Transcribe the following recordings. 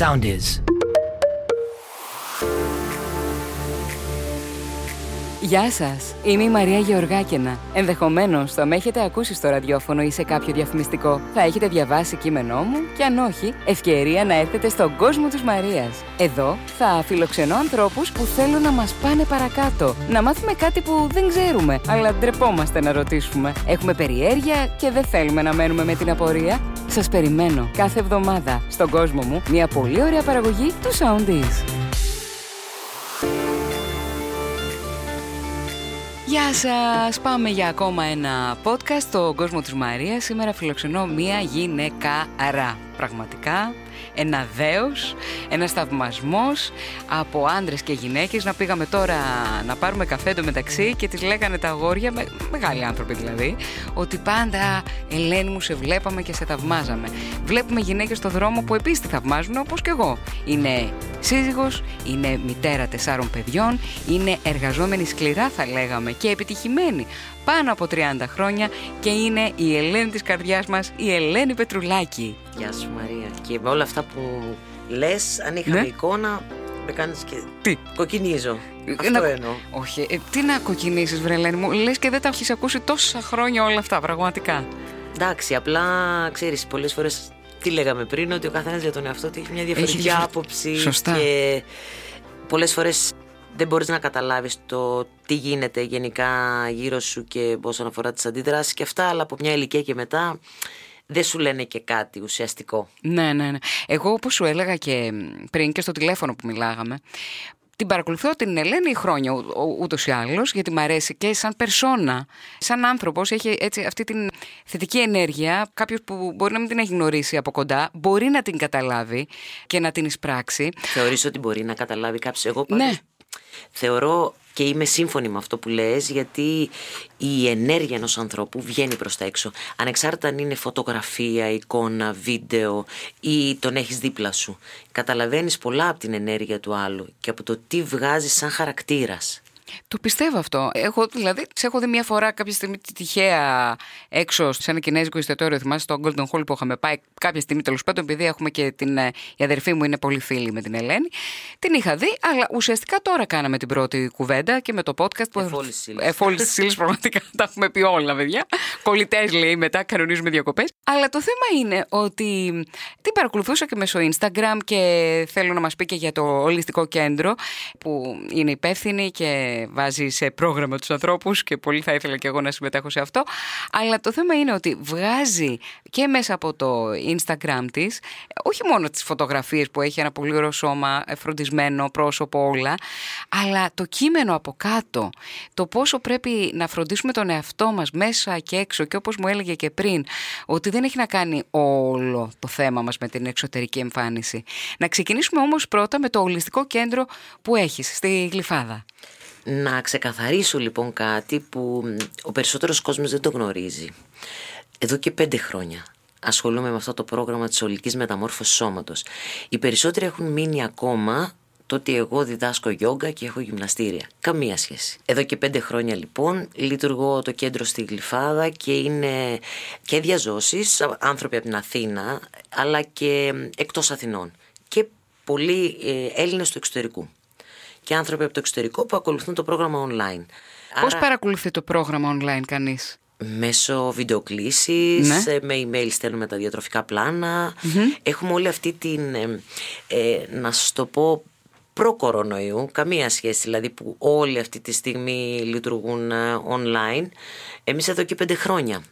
sound is. Γεια σας, είμαι η Μαρία Γεωργάκαινα. Ενδεχομένως θα με έχετε ακούσει στο ραδιόφωνο ή σε κάποιο διαφημιστικό. Θα έχετε διαβάσει κείμενό μου και αν όχι, ευκαιρία να έρθετε στον κόσμο της Μαρίας. Εδώ θα φιλοξενώ ανθρώπους που θέλουν να μας πάνε παρακάτω. Να μάθουμε κάτι που δεν ξέρουμε, αλλά ντρεπόμαστε να ρωτήσουμε. Έχουμε περιέργεια και δεν θέλουμε να μένουμε με την απορία. Σας περιμένω κάθε εβδομάδα στον κόσμο μου μια πολύ ωραία παραγωγή του Soundees. Γεια σας! Πάμε για ακόμα ένα podcast στον κόσμος της Μαρίας. Σήμερα φιλοξενώ μία γυναικάρα. Πραγματικά ένα δέος, ένας θαυμασμός από άντρες και γυναίκες να πήγαμε τώρα να πάρουμε καφέ το μεταξύ και τις λέγανε τα αγόρια, με, μεγάλοι άνθρωποι δηλαδή, ότι πάντα Ελένη μου σε βλέπαμε και σε θαυμάζαμε. Βλέπουμε γυναίκες στο δρόμο που επίσης τη θαυμάζουν όπως και εγώ. Είναι σύζυγος, είναι μητέρα τεσσάρων παιδιών, είναι εργαζόμενη σκληρά θα λέγαμε και επιτυχημένη πάνω από 30 χρόνια και είναι η Ελένη της καρδιάς μας, η Ελένη Πετρουλάκη. Γεια σου Μαρία. Και με όλα αυτά που λες, αν είχαμε Ναι. εικόνα, με κάνεις και... Τι; Κοκκινίζω. Αυτό Να- εννοώ. Όχι, ε, τι να κοκκινήσεις βρε Ελένη μου, λες και δεν τα έχεις ακούσει τόσα χρόνια όλα αυτά πραγματικά. Εντάξει, απλά ξέρεις, πολλές φορές τι λέγαμε πριν, ότι ο καθένας για τον εαυτό του έχει μια διαφορετική διαφορε- άποψη. Σωστά. Και πολλές φορές δεν μπορείς να καταλάβεις το τι γίνεται γενικά γύρω σου και όσον αφορά τις αντιδράσεις και αυτά, αλλά από μια ηλικία και μετά δεν σου λένε και κάτι ουσιαστικό. Ναι, ναι, ναι. Εγώ όπως σου έλεγα και πριν και στο τηλέφωνο που μιλάγαμε, την παρακολουθώ την Ελένη χρόνια ού- ού- ούτως ή άλλως, γιατί μ' αρέσει και σαν περσόνα, σαν άνθρωπος, έχει έτσι αυτή την θετική ενέργεια. Κάποιος που μπορεί να μην την έχει γνωρίσει από κοντά, μπορεί να την καταλάβει και να την εισπράξει. Θεωρείς ότι μπορεί να καταλάβει κάποιος Εγώ πάντως Ναι. Θεωρώ και είμαι σύμφωνη με αυτό που λες γιατί η ενέργεια ενός ανθρώπου βγαίνει προς τα έξω. Ανεξάρτητα αν είναι φωτογραφία, εικόνα, βίντεο ή τον έχεις δίπλα σου. Καταλαβαίνεις πολλά από την ενέργεια του άλλου και από το τι βγάζει σαν χαρακτήρας Το πιστεύω αυτό. Εγώ δηλαδή, σε έχω δει μια φορά κάποια στιγμή τη- τυχαία έξω σε ένα κινέζικο εστιατόριο, θυμάσαι στο Golden Hall που είχαμε πάει κάποια στιγμή τέλος πάντων, επειδή έχουμε και την. ε, Η αδερφή μου είναι πολύ φίλη με την Ελένη. Την είχα δει, αλλά ουσιαστικά τώρα κάναμε την πρώτη κουβέντα και με το podcast που. Εφόλης της ύλης. Εφόλης της ύλης, πραγματικά τα έχουμε πει όλα, παιδιά. Κολλητές λέει μετά, κανονίζουμε διακοπές. Αλλά το θέμα είναι ότι την παρακολουθούσα και μέσω Instagram και θέλω να μας πει και για το ολιστικό κέντρο που είναι υπεύθυνη και βάζει σε πρόγραμμα τους ανθρώπους και πολύ θα ήθελα και εγώ να συμμετέχω σε αυτό. Αλλά το θέμα είναι ότι βγάζει και μέσα από το Instagram της, όχι μόνο τις φωτογραφίες που έχει ένα πολύ ωραίο σώμα, ε, φροντισμένο πρόσωπο, όλα, αλλά το κείμενο από κάτω. Το πόσο πρέπει να φροντίσουμε τον εαυτό μας μέσα και έξω. Και όπως μου έλεγε και πριν, ότι δεν έχει να κάνει όλο το θέμα μας με την εξωτερική εμφάνιση. Να ξεκινήσουμε όμως πρώτα με το ολιστικό κέντρο που έχεις στη Γλυφάδα. Να ξεκαθαρίσω λοιπόν κάτι που μ, ο περισσότερος κόσμος δεν το γνωρίζει. Εδώ και πέντε χρόνια ασχολούμαι με αυτό το πρόγραμμα της ολικής μεταμόρφωσης σώματος. Οι περισσότεροι έχουν μείνει ακόμα το ότι εγώ διδάσκω γιόγκα και έχω γυμναστήρια. Καμία σχέση. Εδώ και πέντε χρόνια λοιπόν λειτουργώ το κέντρο στη Γλυφάδα και είναι και διαζώσεις, άνθρωποι από την Αθήνα, αλλά και μ, εκτός Αθηνών. Και πολλοί ε, Έλληνες του εξωτερικού και άνθρωποι από το εξωτερικό που ακολουθούν το πρόγραμμα online. Πώς Άρα, παρακολουθεί το πρόγραμμα online κανείς; Μέσω βιντεοκλήσης, Ναι. ε, με email στέλνουμε τα διατροφικά πλάνα. Έχουμε όλη αυτή την, ε, ε, να σας το πω, προ-κορονοϊού, καμία σχέση δηλαδή που όλοι αυτή τη στιγμή λειτουργούν ε, online. Εμείς εδώ και πέντε χρόνια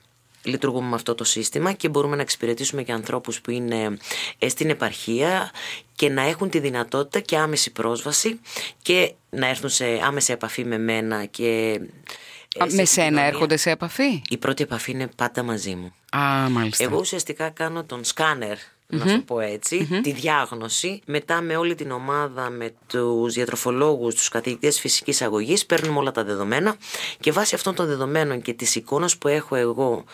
λειτουργούμε με αυτό το σύστημα και μπορούμε να εξυπηρετήσουμε και ανθρώπους που είναι ε, στην επαρχία και να έχουν τη δυνατότητα και άμεση πρόσβαση και να έρθουν σε άμεση επαφή με μένα και ε, Με σε σένα επικοινωνία. έρχονται σε επαφή; Η πρώτη επαφή είναι πάντα μαζί μου. Α, μάλιστα. Εγώ ουσιαστικά κάνω τον σκάνερ, να σου πω ετσι τη διάγνωση. Μετά με όλη την ομάδα, με τους διατροφολόγους, τους καθηγητές φυσικής αγωγής, παίρνουμε όλα τα δεδομένα και βάσει αυτών των δεδομένων και της εικόνας που έχω εγώ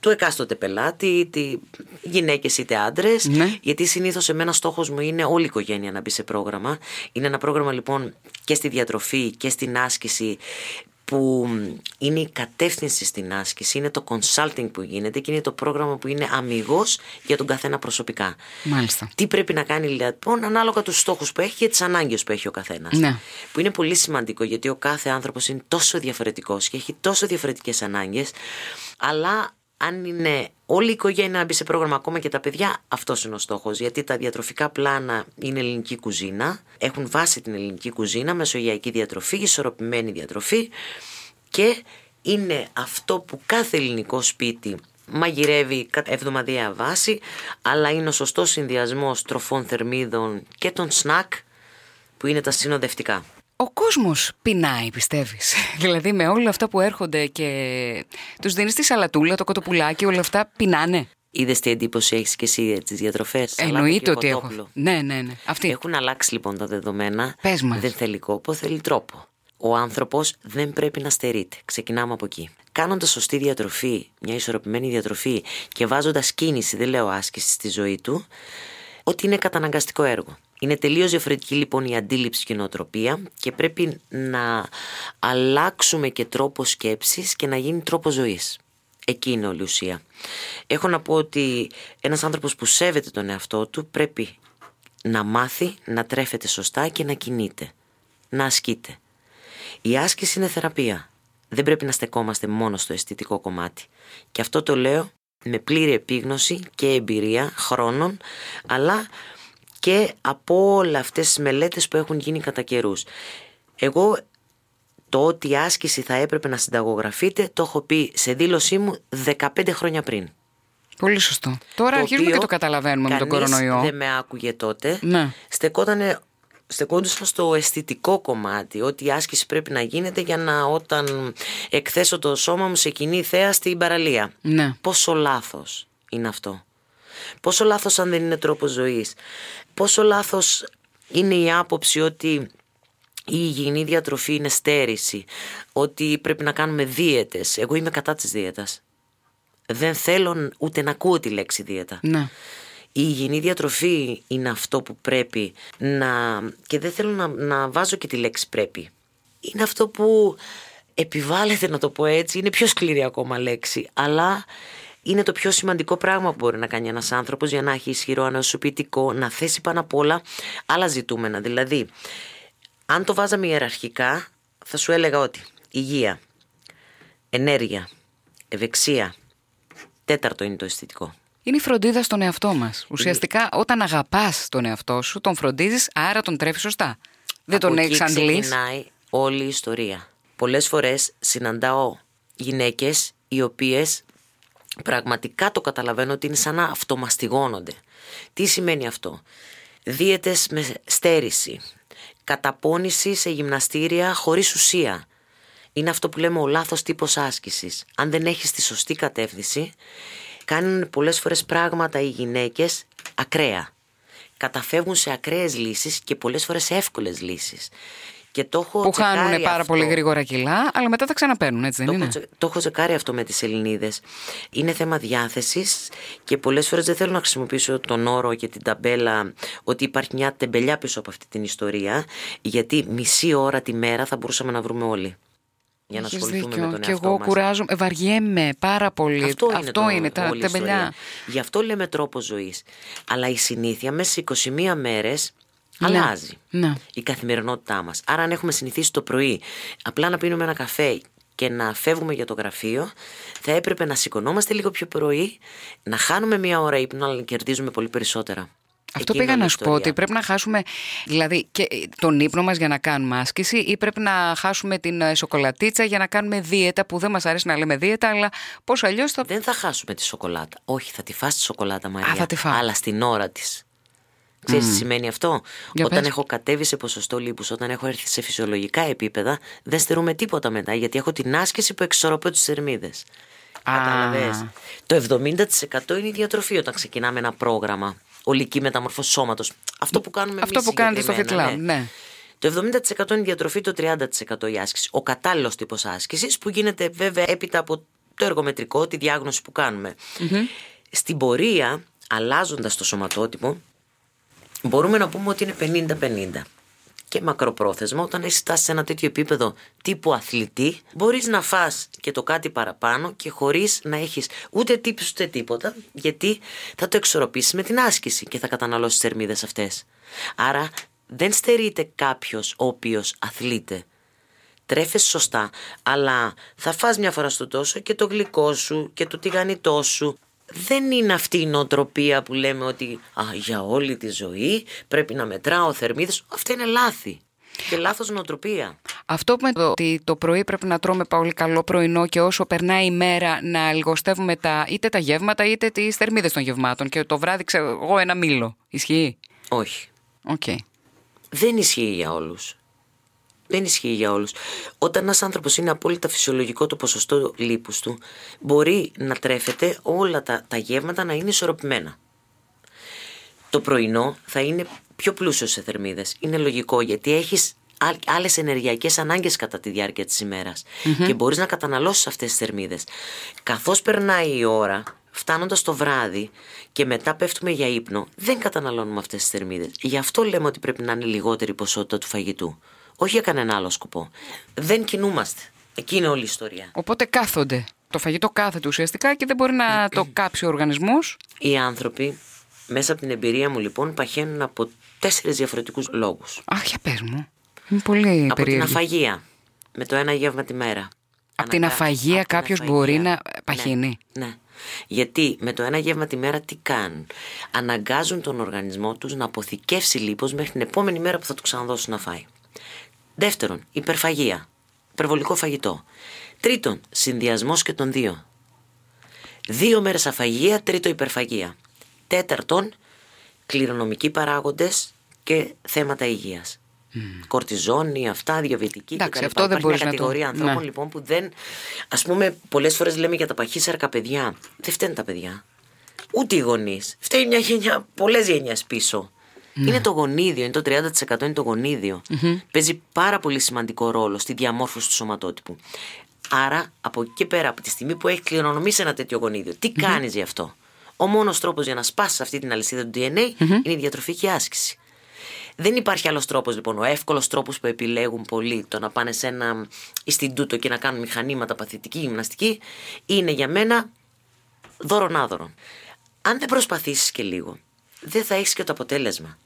του εκάστοτε πελάτη, είτε γυναίκες είτε άντρες, Ναι. γιατί συνήθως εμένα στόχος μου είναι όλη η οικογένεια να μπει σε πρόγραμμα. Είναι ένα πρόγραμμα λοιπόν και στη διατροφή και στην άσκηση που είναι η κατεύθυνση στην άσκηση, είναι το consulting που γίνεται και είναι το πρόγραμμα που είναι αμυγός για τον καθένα προσωπικά. Μάλιστα. Τι πρέπει να κάνει λοιπόν ανάλογα τους στόχους που έχει και τις ανάγκες που έχει ο καθένας. Ναι. Που είναι πολύ σημαντικό γιατί ο κάθε άνθρωπος είναι τόσο διαφορετικός και έχει τόσο διαφορετικές ανάγκες αλλά αν είναι όλη η οικογένεια να μπει σε πρόγραμμα, ακόμα και τα παιδιά, αυτός είναι ο στόχος. Γιατί τα διατροφικά πλάνα είναι ελληνική κουζίνα, έχουν βάσει την ελληνική κουζίνα, μεσογειακή διατροφή, ισορροπημένη διατροφή και είναι αυτό που κάθε ελληνικό σπίτι μαγειρεύει κατά εβδομαδιαία βάση, αλλά είναι ο σωστός συνδυασμός τροφών θερμίδων και των σνακ που είναι τα συνοδευτικά. Ο κόσμος πεινάει, πιστεύεις; δηλαδή με όλα αυτά που έρχονται και τους δίνεις τη σαλατούλα, το κοτοπουλάκι, όλα αυτά πεινάνε; Είδες τι εντύπωση έχεις και εσύ τις διατροφές; Εννοείται ότι έχω. Ναι, ναι, ναι. Αυτή. Έχουν αλλάξει λοιπόν τα δεδομένα. Πες μας. Δεν θέλει κόπο, θέλει τρόπο. Ο άνθρωπος δεν πρέπει να στερείται. Ξεκινάμε από εκεί. Κάνοντας σωστή διατροφή, μια ισορροπημένη διατροφή και βάζοντας κίνηση, δεν λέω άσκηση στη ζωή του, ότι είναι καταναγκαστικό έργο. Είναι τελείως διαφορετική λοιπόν η αντίληψη και η νοοτροπία και πρέπει να αλλάξουμε και τρόπο σκέψης και να γίνει τρόπο ζωής. Εκεί είναι όλη η ουσία. Έχω να πω ότι ένας άνθρωπος που σέβεται τον εαυτό του πρέπει να μάθει, να τρέφεται σωστά και να κινείται, να ασκείται. Η άσκηση είναι θεραπεία. Δεν πρέπει να στεκόμαστε μόνο στο αισθητικό κομμάτι. Και αυτό το λέω με πλήρη επίγνωση και εμπειρία χρόνων, αλλά και από όλα αυτές τις μελέτες που έχουν γίνει κατά καιρούς. Εγώ το ότι η άσκηση θα έπρεπε να συνταγογραφείτε το έχω πει σε δήλωσή μου 15 χρόνια πριν. Πολύ σωστό. Τώρα Το αρχίζουμε και οποίο το καταλαβαίνουμε με τον κανείς κορονοϊό. δεν με άκουγε τότε. Ναι. Στεκότανε στεκόντουσαν στο αισθητικό κομμάτι ότι η άσκηση πρέπει να γίνεται για να όταν εκθέσω το σώμα μου σε κοινή θέα στην παραλία. Ναι. Πόσο λάθος είναι αυτό. Πόσο λάθος αν δεν είναι τρόπος ζωής. Πόσο λάθος είναι η άποψη ότι η υγιεινή διατροφή είναι στέρηση. Ότι πρέπει να κάνουμε δίαιτες. Εγώ είμαι κατά της δίαιτας. Δεν θέλω ούτε να ακούω τη λέξη δίαιτα. Ναι. Η υγιεινή διατροφή είναι αυτό που πρέπει να... και δεν θέλω να, να βάζω και τη λέξη πρέπει. Είναι αυτό που επιβάλλεται να το πω έτσι, είναι πιο σκληρή ακόμα λέξη, αλλά είναι το πιο σημαντικό πράγμα που μπορεί να κάνει ένας άνθρωπος για να έχει ισχυρό ανασωπητικό, να θέσει πάνω απ' όλα άλλα ζητούμενα. Δηλαδή, αν το βάζαμε ιεραρχικά, θα σου έλεγα ότι υγεία, ενέργεια, ευεξία, τέταρτο είναι το αισθητικό. Είναι η φροντίδα στον εαυτό μας. Ουσιαστικά, όταν αγαπάς τον εαυτό σου, τον φροντίζεις, άρα τον τρέφεις σωστά. Δεν τον Από έχεις εκεί αντλήσει. ξεκινάει όλη η ιστορία. Πολλές φορές συναντάω γυναίκες οι οποίες πραγματικά το καταλαβαίνω ότι είναι σαν να αυτομαστιγώνονται. Τι σημαίνει αυτό; Δίαιτες με στέρηση, καταπώνηση σε γυμναστήρια χωρίς ουσία. Είναι αυτό που λέμε ο λάθος τύπος άσκησης. Αν δεν έχεις τη σωστή κατεύθυνση, κάνουν πολλές φορές πράγματα οι γυναίκες ακραία. Καταφεύγουν σε ακραίες λύσεις και πολλές φορές σε εύκολες λύσεις. Και το έχω Που τσεκάρει χάνουν πάρα αυτό. πολύ γρήγορα κιλά, αλλά μετά τα ξαναπαίρνουν, έτσι δεν Το είναι; έχω, τσε- το έχω τσεκάρει αυτό με τις Ελληνίδες. Είναι θέμα διάθεσης και πολλές φορές δεν θέλω να χρησιμοποιήσω τον όρο και την ταμπέλα ότι υπάρχει μια τεμπελιά πίσω από αυτή την ιστορία γιατί μισή ώρα τη μέρα θα μπορούσαμε να βρούμε όλοι για να Έχεις ασχοληθούμε δίκιο. με τον Και εαυτό εγώ μας. κουράζομαι, βαριέμαι πάρα πολύ. Αυτό είναι, Αυτό το, είναι τα όλη η τεμπελιά. ιστορία. Γι' αυτό λέμε τρόπο ζωής. Αλλά η συνήθεια μέσα σε 21 μέρες αλλάζει. Ναι. Η καθημερινότητά μας. Άρα αν έχουμε συνηθίσει το πρωί απλά να πίνουμε ένα καφέ και να φεύγουμε για το γραφείο, θα έπρεπε να σηκωνόμαστε λίγο πιο πρωί, να χάνουμε μία ώρα ύπνο, αλλά να κερδίζουμε πολύ περισσότερα. Αυτό Εκεί είναι πήγα όλη να η σου πω ιστορία. ότι πρέπει να χάσουμε δηλαδή και τον ύπνο μας για να κάνουμε άσκηση ή πρέπει να χάσουμε την ε, σοκολατίτσα για να κάνουμε δίαιτα που δεν μας αρέσει να λέμε δίαιτα αλλά πώς αλλιώς θα... Δεν θα χάσουμε τη σοκολάτα. Όχι, θα τη φας τη σοκολάτα, Μαρία. θα τη φάω. Αλλά στην ώρα της. Ξέρεις τι σημαίνει αυτό; Για όταν πες. έχω κατέβει σε ποσοστό λίπους, όταν έχω έρθει σε φυσιολογικά επίπεδα, δεν στερούμε τίποτα μετά, γιατί έχω την άσκηση που εξορροπώ τις θερμίδες. Α. Κατάλαβες; Το 70% είναι η διατροφή όταν ξεκινάμε ένα πρόγραμμα. Ολική μεταμορφώση σώματος. Αυτό που κάνουμε Αυτό εμείς που κάνετε στο συγκεκριμένα, Fit Lab, ναι. Το 70% είναι η διατροφή, το 30% η άσκηση. Ο κατάλληλος τύπος άσκησης που γίνεται βέβαια έπειτα από το εργομετρικό, τη διάγνωση που κάνουμε. Στην πορεία, αλλάζοντας το σωματότυπο, μπορούμε να πούμε ότι είναι 50-50. Και μακροπρόθεσμα, όταν έχει φτάσεις σε ένα τέτοιο επίπεδο τύπου αθλητή, μπορείς να φας και το κάτι παραπάνω και χωρίς να έχεις ούτε τύψεις ούτε τίποτα, γιατί θα το εξορροπήσεις με την άσκηση και θα καταναλώσεις τι θερμίδες αυτές. Άρα δεν στερείται κάποιος ο οποίος αθλείται. Τρέφεσαι σωστά, αλλά θα φας μια φορά στο τόσο και το γλυκό σου και το τηγανιτό σου δεν είναι αυτή η νοοτροπία που λέμε ότι α, για όλη τη ζωή πρέπει να μετράω θερμίδες. Αυτά είναι λάθη και λάθος νοοτροπία. Αυτό που με το ότι το πρωί πρέπει να τρώμε πολύ καλό πρωινό και όσο περνάει η μέρα να λιγοστεύουμε τα, είτε τα γεύματα είτε τις θερμίδες των γευμάτων και το βράδυ ξέρω εγώ ένα μήλο. Ισχύει; Όχι. Okay. Δεν ισχύει για όλους. Δεν ισχύει για όλους. Όταν ένας άνθρωπος είναι απόλυτα φυσιολογικό το ποσοστό λίπους του, μπορεί να τρέφεται όλα τα, τα γεύματα να είναι ισορροπημένα. Το πρωινό θα είναι πιο πλούσιο σε θερμίδες. Είναι λογικό γιατί έχεις άλλες ενεργειακές ανάγκες κατά τη διάρκεια της ημερας και μπορείς να καταναλώσεις αυτές τις θερμίδες. Καθώς περνάει η ώρα, φτάνοντας το βράδυ και μετά πέφτουμε για ύπνο, δεν καταναλώνουμε αυτές τις θερμίδες. Γι' αυτό λέμε ότι πρέπει να είναι λιγότερη ποσότητα του φαγητού. Όχι για κανένα άλλο σκοπό. Δεν κινούμαστε. Εκεί είναι όλη η ιστορία. Οπότε κάθονται. Το φαγητό κάθεται ουσιαστικά και δεν μπορεί να το κάψει ο οργανισμός. Οι άνθρωποι, μέσα από την εμπειρία μου λοιπόν, παχαίνουν από τέσσερις διαφορετικούς λόγους. Αχ, για πες μου. Είναι πολύ Από την αφαγία. Με το ένα γεύμα τη μέρα. Από την αφαγία κάποιος μπορεί να παχύνει; Ναι, ναι. Γιατί με το ένα γεύμα τη μέρα τι κάνουν; Αναγκάζουν τον οργανισμό τους να αποθηκεύσει λίπος μέχρι την επόμενη μέρα που θα του ξαναδώσουν να φάει. Δεύτερον, υπερφαγία. Υπερβολικό φαγητό. Τρίτον, συνδυασμός και των δύο. Δύο μέρες αφαγία, τρίτο υπερφαγία. Τέταρτον, κληρονομικοί παράγοντες και θέματα υγείας. Mm. Κορτιζόνη, αυτά, διαβητική Εντάξει, αυτό δεν μπορείς να μια κατηγορία το... ανθρώπων ναι. λοιπόν που δεν. Α πούμε, πολλές φορές λέμε για τα παχύσαρκα παιδιά. Δεν φταίνουν τα παιδιά. Ούτε οι γονείς. Φταίει μια γενιά, πολλές γενιές πίσω. Ναι. Είναι το γονίδιο, είναι το 30% είναι το γονιδιο Παίζει πάρα πολύ σημαντικό ρόλο στη διαμόρφωση του σωματότυπου. Άρα, από εκεί και πέρα, από τη στιγμή που έχει κληρονομήσει ένα τέτοιο γονίδιο, τι mm-hmm. κάνεις γι' αυτό; Ο μόνος τρόπος για να σπάσεις αυτή την αλυσίδα του DNA είναι η διατροφική άσκηση. Δεν υπάρχει άλλος τρόπος λοιπόν. Ο εύκολος τρόπος που επιλέγουν πολλοί το να πάνε σε ένα ιστιντούτο και να κάνουν μηχανήματα παθητική γυμναστική είναι για μένα δώρον άδωρον. Αν δεν προσπαθήσεις και λίγο, δεν θα έχεις και το αποτέλεσμα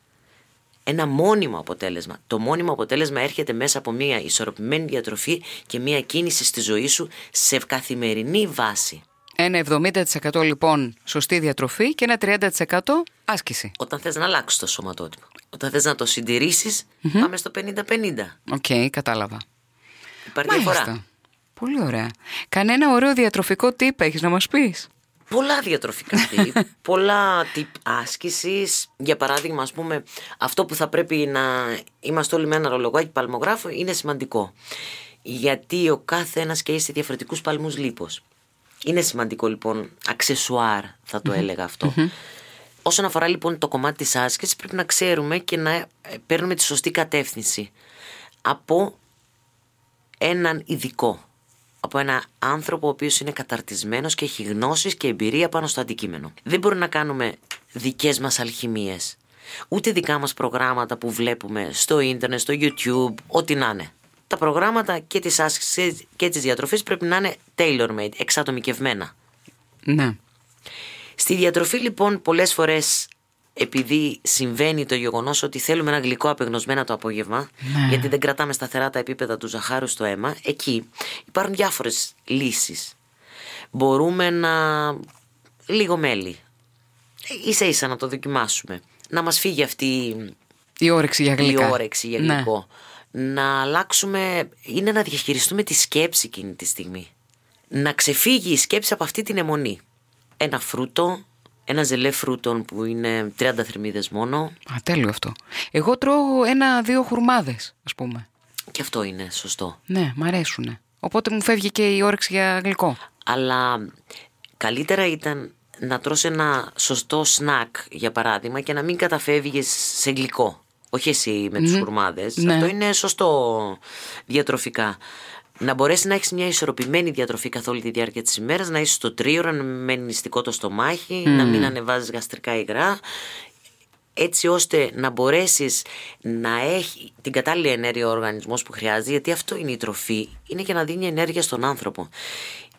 ένα μόνιμο αποτέλεσμα. Το μόνιμο αποτέλεσμα έρχεται μέσα από μια ισορροπημένη διατροφή και μια κίνηση στη ζωή σου σε καθημερινή βάση. Ένα 70% λοιπόν σωστή διατροφή και ένα 30% άσκηση. Όταν θες να αλλάξεις το σωματότυπο. Όταν θες να το συντηρησεις πάμε στο 50-50. OK, okay, κατάλαβα. Υπάρχει διαφορά. Πολύ ωραία. Κανένα ωραίο διατροφικό tip έχεις να μας πεις; Πολλά διατροφικά τύπ, πολλά τύπ άσκησης. Για παράδειγμα, ας πούμε, αυτό που θα πρέπει να είμαστε όλοι με ένα ρολογάκι παλμογράφο είναι σημαντικό. Γιατί ο κάθε ένας και σε διαφορετικούς παλμούς λίπος. Είναι σημαντικό λοιπόν, αξεσουάρ θα το έλεγα αυτό. Όσον αφορά λοιπόν το κομμάτι της άσκησης πρέπει να ξέρουμε και να ε, παίρνουμε τη σωστή κατεύθυνση από έναν ειδικό από ένα άνθρωπο ο οποίος είναι καταρτισμένος και έχει γνώσεις και εμπειρία πάνω στο αντικείμενο. Δεν μπορούμε να κάνουμε δικές μας αλχημίες. Ούτε δικά μας προγράμματα που βλέπουμε στο ίντερνετ, στο YouTube, ό,τι να είναι. Τα προγράμματα και της άσκησης και της διατροφής πρέπει να είναι tailor-made, εξατομικευμένα. Ναι. Στη διατροφή λοιπόν πολλές φορές επειδή συμβαίνει το γεγονός ότι θέλουμε ένα γλυκό απεγνωσμένα το απόγευμα, ναι. γιατί δεν κρατάμε σταθερά τα επίπεδα του ζαχάρου στο αίμα, εκεί υπάρχουν διάφορες λύσεις. Μπορούμε να... λίγο μέλι. Ίσα ίσα να το δοκιμάσουμε. Να μας φύγει αυτή η όρεξη για γλυκά. Η όρεξη για ναι. γλυκό. Να αλλάξουμε, είναι να διαχειριστούμε τη σκέψη εκείνη τη στιγμή. Να ξεφύγει η σκέψη από αυτή την αιμονή. Ένα φρούτο, ένα ζελέ φρούτων που είναι 30 θερμίδες μόνο. Α, τέλειο αυτό. Εγώ τρώω ένα-δύο χουρμάδες, ας πούμε. Και αυτό είναι σωστό. Ναι, μ' αρέσουν. Οπότε μου φεύγει και η όρεξη για γλυκό. Αλλά καλύτερα ήταν να τρως ένα σωστό σνακ, για παράδειγμα, και να μην καταφεύγεις σε γλυκό. Όχι εσύ με τους χουρμάδες. Ναι. Αυτό είναι σωστό διατροφικά να μπορέσει να έχεις μια ισορροπημένη διατροφή καθ' όλη τη διάρκεια της ημέρας, να είσαι στο τρίωρο, να μένει νηστικό το στομάχι, να μην ανεβάζεις γαστρικά υγρά. έτσι ώστε να μπορέσεις να έχει την κατάλληλη ενέργεια ο οργανισμός που χρειάζεται γιατί αυτό είναι η τροφή, είναι και να δίνει ενέργεια στον άνθρωπο.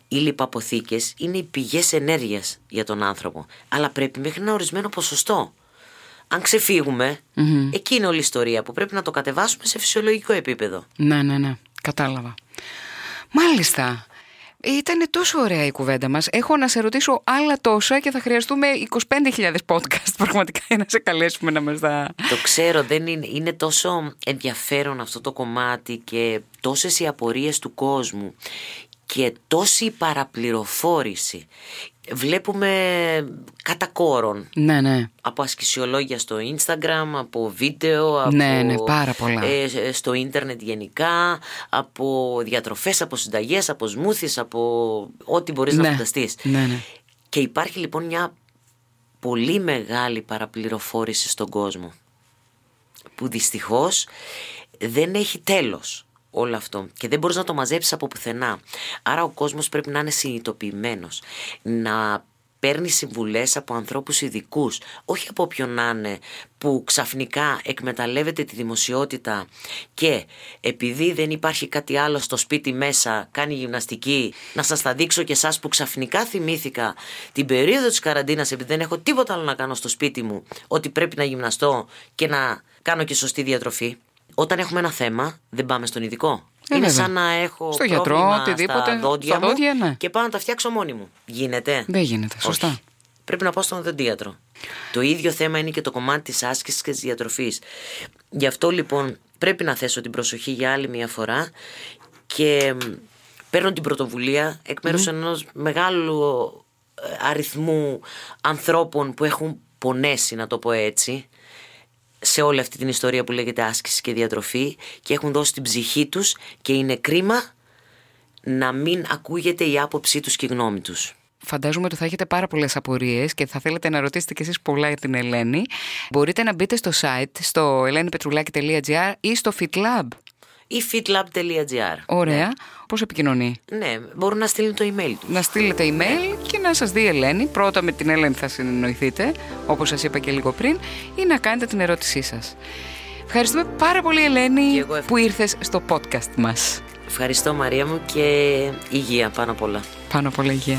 Οι λιπαποθήκες είναι οι πηγές ενέργειας για τον άνθρωπο αλλά πρέπει μέχρι ένα ορισμένο ποσοστό. Αν ξεφύγουμε, εκεί είναι όλη η ιστορία που πρέπει να το κατεβάσουμε σε φυσιολογικό επίπεδο. Ναι, ναι, ναι. Κατάλαβα. Μάλιστα. Ήταν τόσο ωραία η κουβέντα μας. Έχω να σε ρωτήσω άλλα τόσα και θα χρειαστούμε 25.000 podcast πραγματικά για να σε καλέσουμε να μας τα... Το ξέρω, δεν είναι, είναι τόσο ενδιαφέρον αυτό το κομμάτι και τόσες οι απορίες του κόσμου και τόση παραπληροφόρηση. Βλέπουμε κατά κόρον. Ναι, ναι. Από ασκησιολόγια στο Instagram, από βίντεο, από, Ναι, ναι, πάρα πολλά. ε, στο ίντερνετ γενικά, από διατροφές, από συνταγές, από σμούθις, από ό,τι μπορείς να Ναι, φανταστείς. ναι, ναι. Και υπάρχει λοιπόν μια πολύ μεγάλη παραπληροφόρηση στον κόσμο που δυστυχώς δεν έχει τέλος όλο αυτό και δεν μπορείς να το μαζέψεις από πουθενά. Άρα ο κόσμος πρέπει να είναι συνειδητοποιημένος, να παίρνει συμβουλές από ανθρώπους ειδικούς, όχι από όποιον να είναι που ξαφνικά εκμεταλλεύεται τη δημοσιότητα και επειδή δεν υπάρχει κάτι άλλο στο σπίτι μέσα, κάνει γυμναστική, να σας τα δείξω και εσάς που ξαφνικά θυμήθηκα την περίοδο της καραντίνας επειδή δεν έχω τίποτα άλλο να κάνω στο σπίτι μου, ότι πρέπει να γυμναστώ και να κάνω και σωστή διατροφή. Όταν έχουμε ένα θέμα, δεν πάμε στον ειδικό. Ε, είναι βέβαια. σαν να έχω Στο γιατρό, πρόβλημα οτιδήποτε, στα δόντια, στα δόντια, μου ναι. και πάω να τα φτιάξω μόνη μου. Γίνεται; Δεν γίνεται, σωστά. Όχι. Πρέπει να πάω στον οδοντίατρο. Το ίδιο θέμα είναι και το κομμάτι της άσκησης και της διατροφής. Γι' αυτό λοιπόν πρέπει να θέσω την προσοχή για άλλη μια φορά και μ, παίρνω την πρωτοβουλία εκ μέρους ενός μεγάλου ε, αριθμού ανθρώπων που έχουν πονέσει, να το πω έτσι, σε όλη αυτή την ιστορία που λέγεται άσκηση και διατροφή και έχουν δώσει την ψυχή τους και είναι κρίμα να μην ακούγεται η άποψή τους και η γνώμη τους. Φαντάζομαι ότι θα έχετε πάρα πολλές απορίες και θα θέλετε να ρωτήσετε κι εσείς πολλά για την Ελένη. Μπορείτε να μπείτε στο site στο ελένηπετρουλάκη.gr ή στο FitLab. Ή fitlab.gr Ωραία. Πώς επικοινωνεί; Ναι, μπορούν να στείλουν το email τους. Να στείλετε email και να σας δει η Ελένη. Πρώτα με την Ελένη θα συνεννοηθείτε, όπως σας είπα και λίγο πριν, ή να κάνετε την ερώτησή σας. Ευχαριστούμε πάρα πολύ Ελένη Και εγώ ευχαριστώ. που ήρθες στο podcast μας. Ευχαριστώ Μαρία μου και υγεία πάνω απ' όλα. Πάνω από όλα υγεία.